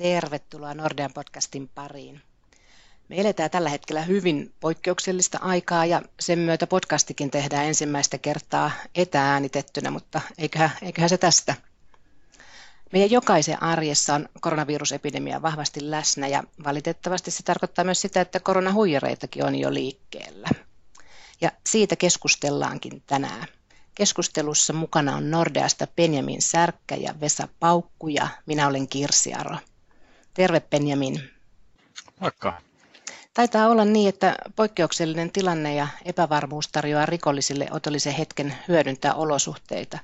Tervetuloa Nordean podcastin pariin. Me eletään tällä hetkellä hyvin poikkeuksellista aikaa ja sen myötä podcastikin tehdään ensimmäistä kertaa etääänitettynä, mutta eiköhän, eiköhän se tästä. Meidän jokaisen arjessa on koronavirusepidemia vahvasti läsnä ja valitettavasti se tarkoittaa myös sitä, että koronahuijareitakin on jo liikkeellä. Ja siitä keskustellaankin tänään. Keskustelussa mukana on Nordeasta Benjamin Särkkä ja Vesa Paukku ja minä olen Kirsi Aro. Terve Benjamin. Moikka. Taitaa olla niin, että poikkeuksellinen tilanne ja epävarmuus tarjoaa rikollisille otollisen hetken hyödyntää olosuhteita.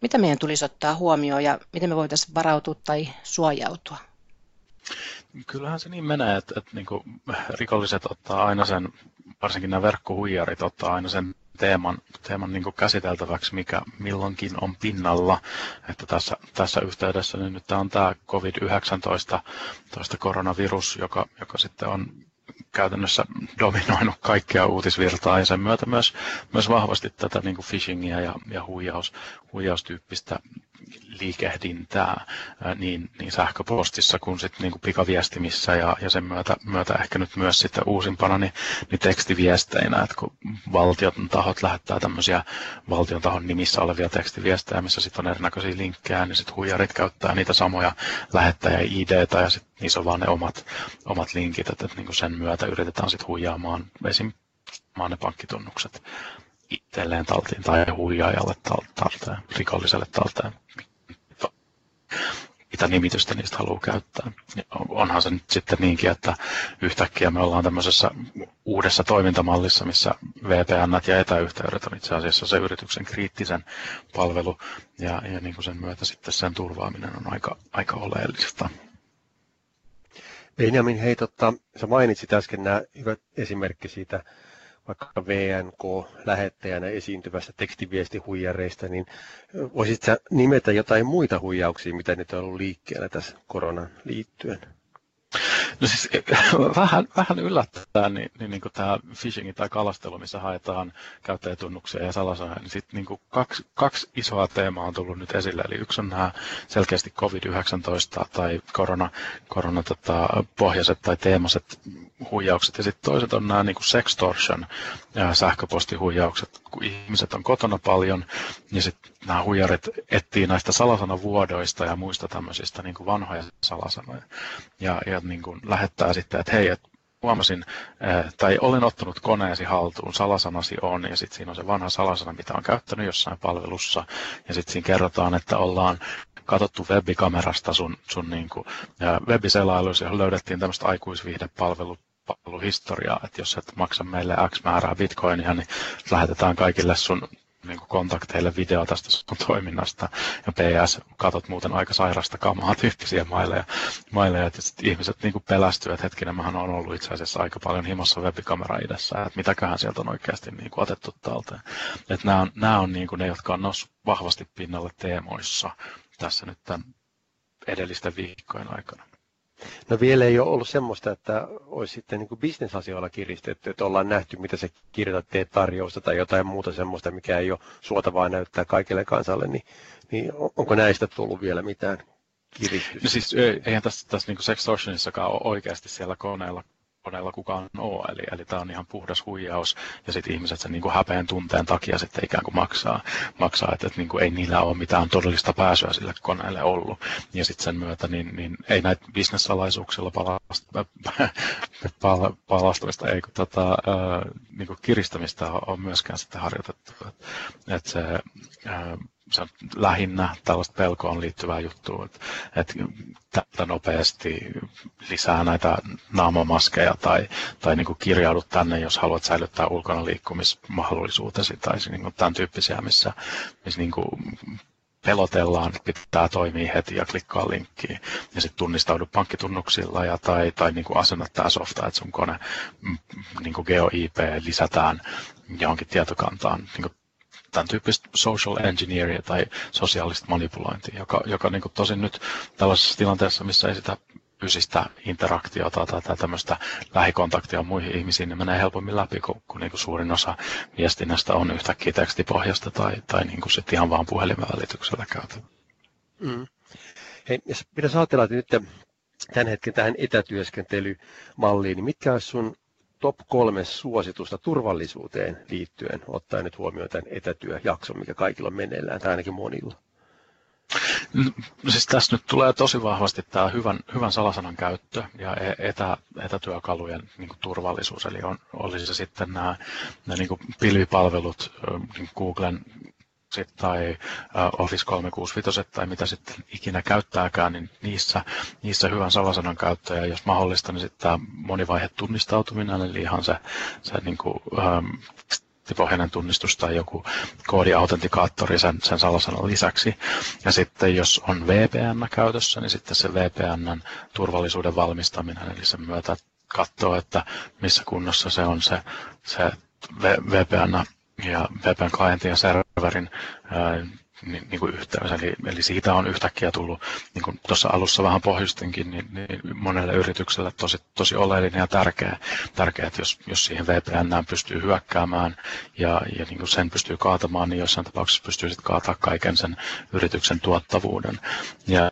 Mitä meidän tulisi ottaa huomioon ja miten me voitaisiin varautua tai suojautua? Kyllähän se niin menee, että, että niin rikolliset ottaa aina sen, varsinkin nämä verkkohuijarit ottaa aina sen teeman, teeman niin käsiteltäväksi, mikä milloinkin on pinnalla. Että tässä, tässä yhteydessä niin nyt on tämä COVID-19 koronavirus, joka, joka sitten on käytännössä dominoinut kaikkea uutisvirtaa ja sen myötä myös, myös vahvasti tätä niin phishingia ja, ja huijaus, huijaustyyppistä liikehdintää niin, niin sähköpostissa kuin sitten niin kuin pikaviestimissä ja, ja sen myötä, myötä ehkä nyt myös sitten uusimpana niin, niin tekstiviesteinä, että kun valtion tahot lähettää tämmöisiä valtion tahon nimissä olevia tekstiviestejä, missä sitten on erinäköisiä linkkejä, niin sitten huijarit käyttää niitä samoja lähettäjä id ja sitten niissä on vaan ne omat, omat linkit, että, että niin kuin sen myötä yritetään sitten huijaamaan esim. ne pankkitunnukset itselleen talteen tai huijaajalle talteen, rikolliselle talteen, mitä nimitystä niistä haluaa käyttää. Onhan se nyt sitten niinkin, että yhtäkkiä me ollaan tämmöisessä uudessa toimintamallissa, missä VPN ja etäyhteydet on itse asiassa se yrityksen kriittisen palvelu, ja, ja niin kuin sen myötä sitten sen turvaaminen on aika, aika oleellista. Benjamin, hei, totta, sä mainitsit äsken nämä hyvät esimerkki siitä vaikka VNK-lähettäjänä esiintyvästä tekstiviestihuijareista, niin voisitko nimetä jotain muita huijauksia, mitä nyt on ollut liikkeellä tässä koronan liittyen? No siis vähän, vähän yllättää niin, niin, niin tämä phishing tai kalastelu, missä haetaan käyttäjätunnuksia ja salasanoja, niin sitten niin kaksi, kaksi isoa teemaa on tullut nyt esille. Eli yksi on nämä selkeästi COVID-19 tai korona, korona tota, pohjaiset tai teemaset huijaukset ja sitten toiset on nämä niin sextortion ja sähköpostihuijaukset, kun ihmiset on kotona paljon ja sitten nämä huijarit etsii näistä salasanavuodoista ja muista tämmöisistä niin vanhoja salasanoja. Ja, ja niin kuin lähettää sitten, että hei, että huomasin, eh, tai olen ottanut koneesi haltuun, salasanasi on, ja sitten siinä on se vanha salasana, mitä on käyttänyt jossain palvelussa, ja sitten siinä kerrotaan, että ollaan katsottu webikamerasta sun, sun niin kuin, webiselailuissa, johon löydettiin tämmöistä aikuisviihdepalveluhistoriaa, että jos et maksa meille X määrää bitcoinia, niin lähetetään kaikille sun niin kuin kontakteille video tästä sun toiminnasta. Ja PS, katot muuten aika sairasta kamaa tyyppisiä maileja. maileja että ihmiset niin pelästyy, että hetkinen, mähän on ollut itse asiassa aika paljon himassa webikamera idässä, että mitäköhän sieltä on oikeasti niin kuin otettu talteen. Että nämä on, nämä on niin kuin ne, jotka on noussut vahvasti pinnalle teemoissa tässä nyt tämän edellisten viikkojen aikana. No vielä ei ole ollut semmoista, että olisi sitten niin kuin bisnesasioilla kiristetty, että ollaan nähty, mitä se kirjoitat, teet tarjousta tai jotain muuta semmoista, mikä ei ole suotavaa näyttää kaikille kansalle, niin, niin onko näistä tullut vielä mitään kiristystä? No siis eihän tässä, tässä niin sextortionissakaan ole oikeasti siellä koneella koneella kukaan ole. Eli, eli tämä on ihan puhdas huijaus ja sitten ihmiset sen niin kuin häpeän tunteen takia sitten ikään kuin maksaa, maksaa että, että niin kuin ei niillä ole mitään todellista pääsyä sille koneelle ollut. Ja sitten sen myötä niin, niin ei näitä bisnessalaisuuksilla palastamista, ei kun tota, niin kuin kiristämistä on myöskään sitten harjoitettu. Että et se se on lähinnä tällaista pelkoon liittyvää juttua, että, että nopeasti lisää näitä naamamaskeja tai, tai niin kuin kirjaudu tänne, jos haluat säilyttää ulkona liikkumismahdollisuutesi tai niin kuin tämän tyyppisiä, missä, missä niin kuin pelotellaan, että pitää toimia heti ja klikkaa linkkiin ja sitten tunnistaudu pankkitunnuksilla ja, tai, tai niin asenna tämä softa, että sun kone mm, niin kuin GeoIP lisätään johonkin tietokantaan niin kuin tämän tyyppistä social engineeria tai sosiaalista manipulointia, joka, joka niin kuin tosin nyt tällaisessa tilanteessa, missä ei sitä fyysistä interaktiota tai tämmöistä lähikontaktia muihin ihmisiin, niin menee helpommin läpi, kun, kun niin kuin suurin osa viestinnästä on yhtäkkiä tekstipohjasta tai, tai niin kuin sit ihan vaan puhelimen välityksellä käytä. Mm. Hei, jos pitäisi ajatella, että nyt tämän hetken tähän etätyöskentelymalliin, niin mitkä olisi sun top kolme suositusta turvallisuuteen liittyen, ottaen nyt huomioon tämän etätyöjakson, mikä kaikilla on meneillään, tai ainakin monilla? No, siis tässä nyt tulee tosi vahvasti tämä hyvän, hyvän salasanan käyttö ja e, etä, etätyökalujen niin kuin turvallisuus. Eli on, olisi se sitten nämä, nämä niin kuin pilvipalvelut, niin Googlen sit, tai Office 365 tai mitä sitten ikinä käyttääkään, niin niissä, niissä hyvän salasanan käyttö ja jos mahdollista, niin sitten tämä monivaihe tunnistautuminen, eli ihan se, se niin kuin, ähm, pohjainen tunnistus tai joku koodiautentikaattori sen, sen salasanan lisäksi. Ja sitten jos on VPN käytössä, niin sitten se VPNn turvallisuuden valmistaminen, eli sen myötä katsoo, että missä kunnossa se on se, se VPN ja VPN-klientin ja serverin niin, niin kuin yhteys. Eli, eli siitä on yhtäkkiä tullut, niin kuin tuossa alussa vähän pohjustinkin, niin, niin monelle yritykselle tosi, tosi oleellinen ja tärkeä, tärkeä että jos, jos siihen VPN pystyy hyökkäämään ja, ja niin kuin sen pystyy kaatamaan, niin jossain tapauksessa pystyy sitten kaataa kaiken sen yrityksen tuottavuuden. Ja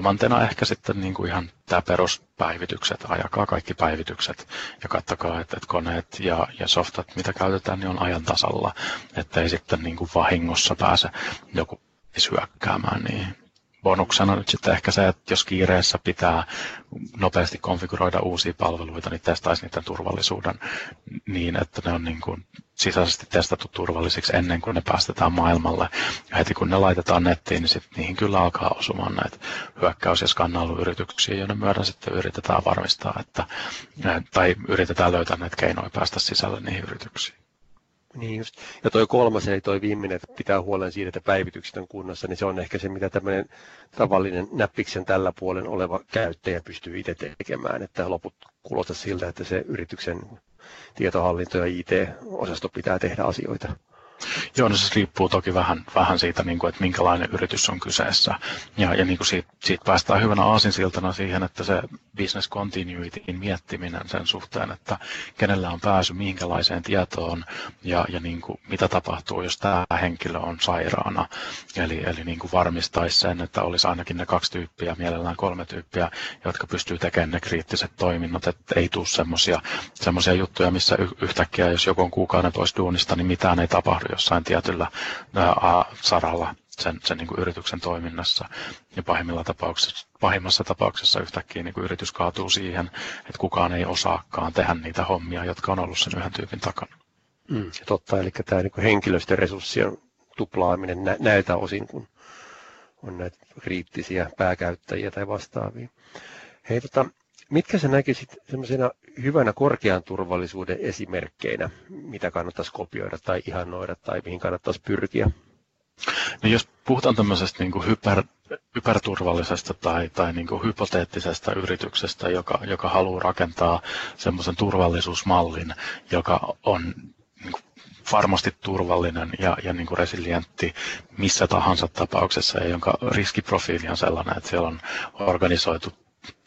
kolmantena ehkä sitten niin kuin ihan tämä peruspäivitykset, ajakaa kaikki päivitykset ja katsokaa, että, että koneet ja, ja softat, mitä käytetään, niin on ajan tasalla, että ei sitten niin kuin vahingossa pääse joku syökkäämään niihin bonuksena nyt sitten ehkä se, että jos kiireessä pitää nopeasti konfiguroida uusia palveluita, niin testaisi niiden turvallisuuden niin, että ne on niin kuin sisäisesti testattu turvallisiksi ennen kuin ne päästetään maailmalle. Ja heti kun ne laitetaan nettiin, niin sitten niihin kyllä alkaa osumaan näitä hyökkäys- ja skannailuyrityksiä, joiden myötä sitten yritetään varmistaa, että, tai yritetään löytää näitä keinoja päästä sisälle niihin yrityksiin. Niin just. Ja toi kolmas, eli toi viimeinen, että pitää huolen siitä, että päivitykset on kunnossa, niin se on ehkä se, mitä tämmöinen tavallinen näppiksen tällä puolen oleva käyttäjä pystyy itse tekemään, että loput kuulostaa siltä, että se yrityksen tietohallinto ja IT-osasto pitää tehdä asioita. Joo, no se riippuu toki vähän, vähän siitä, niin kuin, että minkälainen yritys on kyseessä. Ja, ja niin kuin siitä, siitä päästään hyvänä aasinsiltana siihen, että se business continuityin miettiminen sen suhteen, että kenellä on pääsy minkälaiseen tietoon ja, ja niin kuin, mitä tapahtuu, jos tämä henkilö on sairaana. Eli, eli niin kuin varmistaisi sen, että olisi ainakin ne kaksi tyyppiä, mielellään kolme tyyppiä, jotka pystyy tekemään ne kriittiset toiminnot, että ei tule semmoisia juttuja, missä yhtäkkiä, jos joku on kuukauden pois duunista, niin mitään ei tapahdu jossain tietyllä saralla sen, sen niin kuin yrityksen toiminnassa. Ja pahimmilla tapauksessa, pahimmassa tapauksessa yhtäkkiä niin kuin yritys kaatuu siihen, että kukaan ei osaakaan tehdä niitä hommia, jotka on ollut sen yhden tyypin takana. Mm, totta, eli tämä niin henkilöstöresurssien tuplaaminen nä- näiltä osin, kun on näitä kriittisiä pääkäyttäjiä tai vastaavia. Hei, tota, mitkä sä näkisit sellaisena hyvänä korkean turvallisuuden esimerkkeinä, mitä kannattaisi kopioida tai ihannoida tai mihin kannattaisi pyrkiä? No jos puhutaan tämmöisestä niin kuin hyper, hyperturvallisesta tai, tai niin kuin hypoteettisesta yrityksestä, joka, joka haluaa rakentaa semmoisen turvallisuusmallin, joka on niin kuin varmasti turvallinen ja, ja niin kuin resilientti missä tahansa tapauksessa ja jonka riskiprofiili on sellainen, että siellä on organisoitu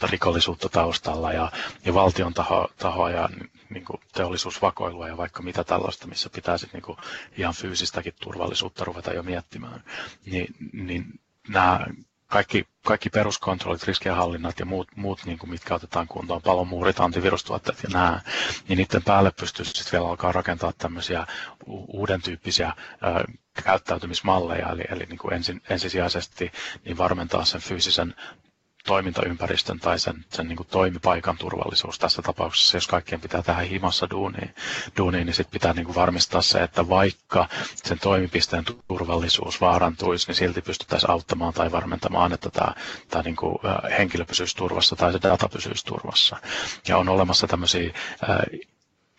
rikollisuutta taustalla ja, ja valtion taho, tahoa ja niin kuin teollisuusvakoilua ja vaikka mitä tällaista, missä pitää sitten niin kuin ihan fyysistäkin turvallisuutta ruveta jo miettimään, niin, niin nämä kaikki, kaikki peruskontrollit, riskienhallinnat ja muut, muut niin kuin mitkä otetaan kuntoon, palomuurit, antivirustuotteet ja nämä, niin niiden päälle pystyy sitten vielä alkaa rakentaa tämmöisiä uuden tyyppisiä ä, käyttäytymismalleja, eli, eli niin kuin ensin, ensisijaisesti niin varmentaa sen fyysisen toimintaympäristön tai sen, sen niin kuin toimipaikan turvallisuus tässä tapauksessa, jos kaikkien pitää tehdä himassa duuniin, duuniin niin sit pitää niin kuin varmistaa se, että vaikka sen toimipisteen turvallisuus vaarantuisi, niin silti pystyttäisiin auttamaan tai varmentamaan, että tämä, tämä niin kuin henkilö pysyisi turvassa tai se data pysyisi turvassa. Ja on olemassa tämmöisiä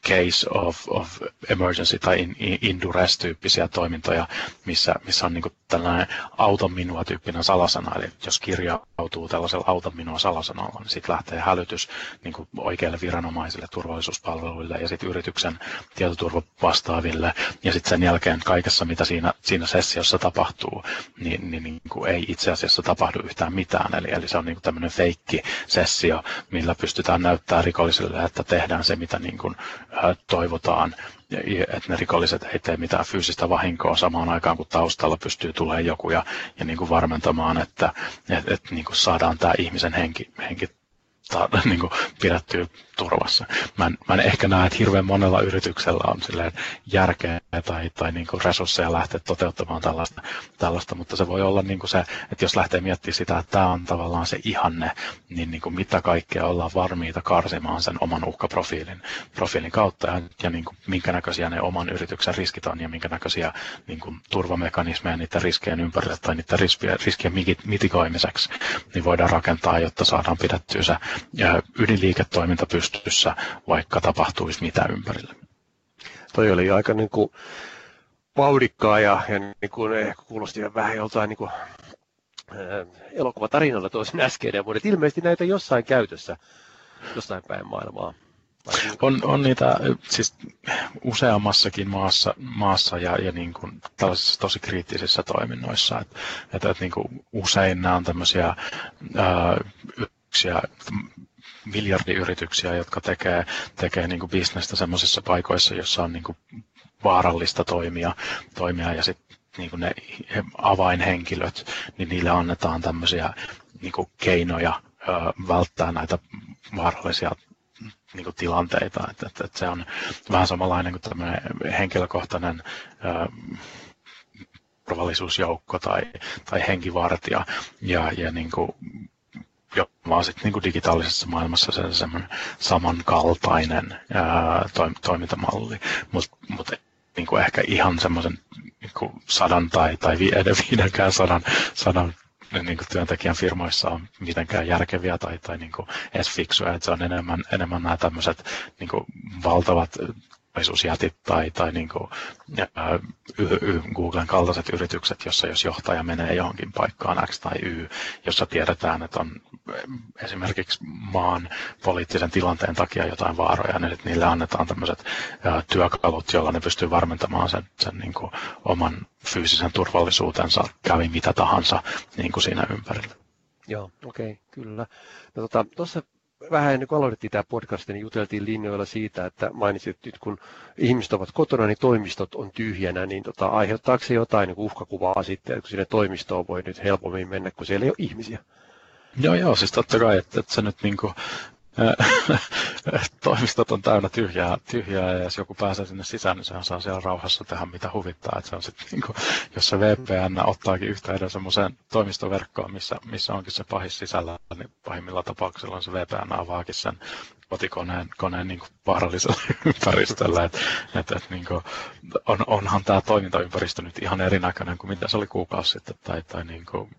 case of, of emergency tai in, in, in duress-tyyppisiä toimintoja, missä, missä on niin tällainen auton minua tyyppinen salasana, eli jos kirjautuu tällaisella auton minua salasanalla, niin sitten lähtee hälytys niin oikeille viranomaisille, turvallisuuspalveluille ja sitten yrityksen tietoturvavastaaville, ja sitten sen jälkeen kaikessa, mitä siinä, siinä sessiossa tapahtuu, niin, niin, niin kuin ei itse asiassa tapahdu yhtään mitään, eli, eli se on niin tämmöinen feikki sessio, millä pystytään näyttämään rikollisille, että tehdään se, mitä niin kuin, toivotaan, että ne rikolliset ei tee mitään fyysistä vahinkoa samaan aikaan, kun taustalla pystyy tulemaan joku ja, ja niin kuin varmentamaan, että et, et, niin kuin saadaan tämä ihmisen henki, henki ta, niin kuin pidettyä turvassa. Mä en, mä en ehkä näe, että hirveän monella yrityksellä on järkeä tai, tai niin kuin resursseja lähteä toteuttamaan tällaista, tällaista, mutta se voi olla niin kuin se, että jos lähtee miettimään sitä, että tämä on tavallaan se ihanne, niin, niin kuin mitä kaikkea ollaan varmiita karsimaan sen oman uhkaprofiilin profiilin kautta ja, ja niin kuin minkä näköisiä ne oman yrityksen riskit on ja minkä näköisiä niin kuin turvamekanismeja niiden riskien ympärille tai niiden riskien, riskien mitikoimiseksi niin voidaan rakentaa, jotta saadaan pidettyä se ydinliiketoiminta pystyy pystyssä, vaikka tapahtuisi mitä ympärillä. Toi oli aika niin kuin vauhdikkaa ja, ja niin kuin ehkä kuulosti vähän joltain niin kuin, äh, elokuvatarinalla toisen äskeinen, mutta ilmeisesti näitä jossain käytössä jossain päin maailmaa. On, on niitä siis useammassakin maassa, maassa ja, ja niin kuin tällaisissa tosi kriittisissä toiminnoissa. Että, että, että niin kuin usein nämä on tämmöisiä ää, yrityksiä, miljardiyrityksiä, jotka tekee, tekee niin kuin bisnestä sellaisissa paikoissa, jossa on niin kuin vaarallista toimia, toimia ja sitten niin kuin ne avainhenkilöt, niin niille annetaan tämmöisiä niin kuin keinoja ö, välttää näitä vaarallisia niin kuin tilanteita. Et, et, et se on vähän samanlainen kuin tämmöinen henkilökohtainen ö, turvallisuusjoukko tai, tai henkivartija. Ja, ja niin kuin vaan sitten niin digitaalisessa maailmassa se semmoinen samankaltainen ää, to, toimintamalli, mutta mut, niin ehkä ihan semmoisen niin sadan tai, tai viidenkään sadan, sadan niin kuin työntekijän firmoissa on mitenkään järkeviä tai, tai niin kuin edes fiksuja, että se on enemmän, enemmän nämä tämmöiset niin kuin valtavat turvallisuusjätit tai, tai niin kuin, ää, y, y, Googlen kaltaiset yritykset, jossa jos johtaja menee johonkin paikkaan X tai Y, jossa tiedetään, että on esimerkiksi maan poliittisen tilanteen takia jotain vaaroja, niin niille annetaan tämmöiset työkalut, joilla ne pystyy varmentamaan sen, sen niin kuin, oman fyysisen turvallisuutensa, kävi mitä tahansa niin kuin siinä ympärillä. Joo, okei, okay, kyllä. No, tuossa tota, vähän ennen kuin aloitettiin tämä podcast, niin juteltiin linjoilla siitä, että mainitsit, nyt kun ihmiset ovat kotona, niin toimistot on tyhjänä, niin tota, aiheuttaako se jotain niin uhkakuvaa sitten, että kun sinne toimistoon voi nyt helpommin mennä, kun siellä ei ole ihmisiä? Joo, joo, siis totta kai, että, että se nyt niin kuin, toimistot on täynnä tyhjää, tyhjää ja jos joku pääsee sinne sisään, niin sehän saa siellä rauhassa tehdä mitä huvittaa. Että se on sit, niin kuin, jos se VPN ottaakin yhteyden semmoiseen toimistoverkkoon, missä, missä onkin se pahis sisällä, niin pahimmilla tapauksilla se VPN avaakin sen kotikoneen koneen niin vaarallisella ympäristöllä. Et, et, et, niin kuin, on, onhan tämä toimintaympäristö nyt ihan erinäköinen kuin mitä se oli kuukausi sitten tai, tai niin kuin,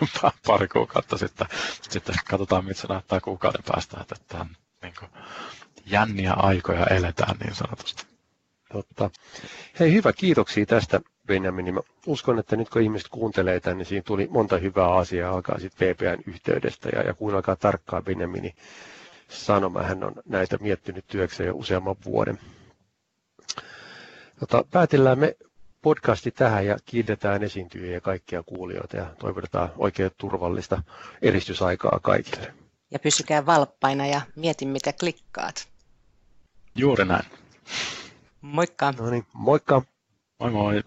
pari kuukautta sitten. Sitten katsotaan, mitä se näyttää kuukauden päästä. Että, että niin kuin, jänniä aikoja eletään niin sanotusti. Totta. Hei, hyvä. Kiitoksia tästä, Benjamin. Mä uskon, että nyt kun ihmiset kuuntelee tämän, niin siinä tuli monta hyvää asiaa alkaa sitten VPN yhteydestä ja, ja kuunnelkaa tarkkaan Benjaminin sanoma. Hän on näitä miettinyt työkseen jo useamman vuoden. Tota, päätellään me podcasti tähän ja kiitetään esiintyjiä ja kaikkia kuulijoita ja toivotetaan oikein turvallista eristysaikaa kaikille. Ja pysykää valppaina ja mieti mitä klikkaat. Juuri näin. Moikka. No niin, moikka. Moi moi.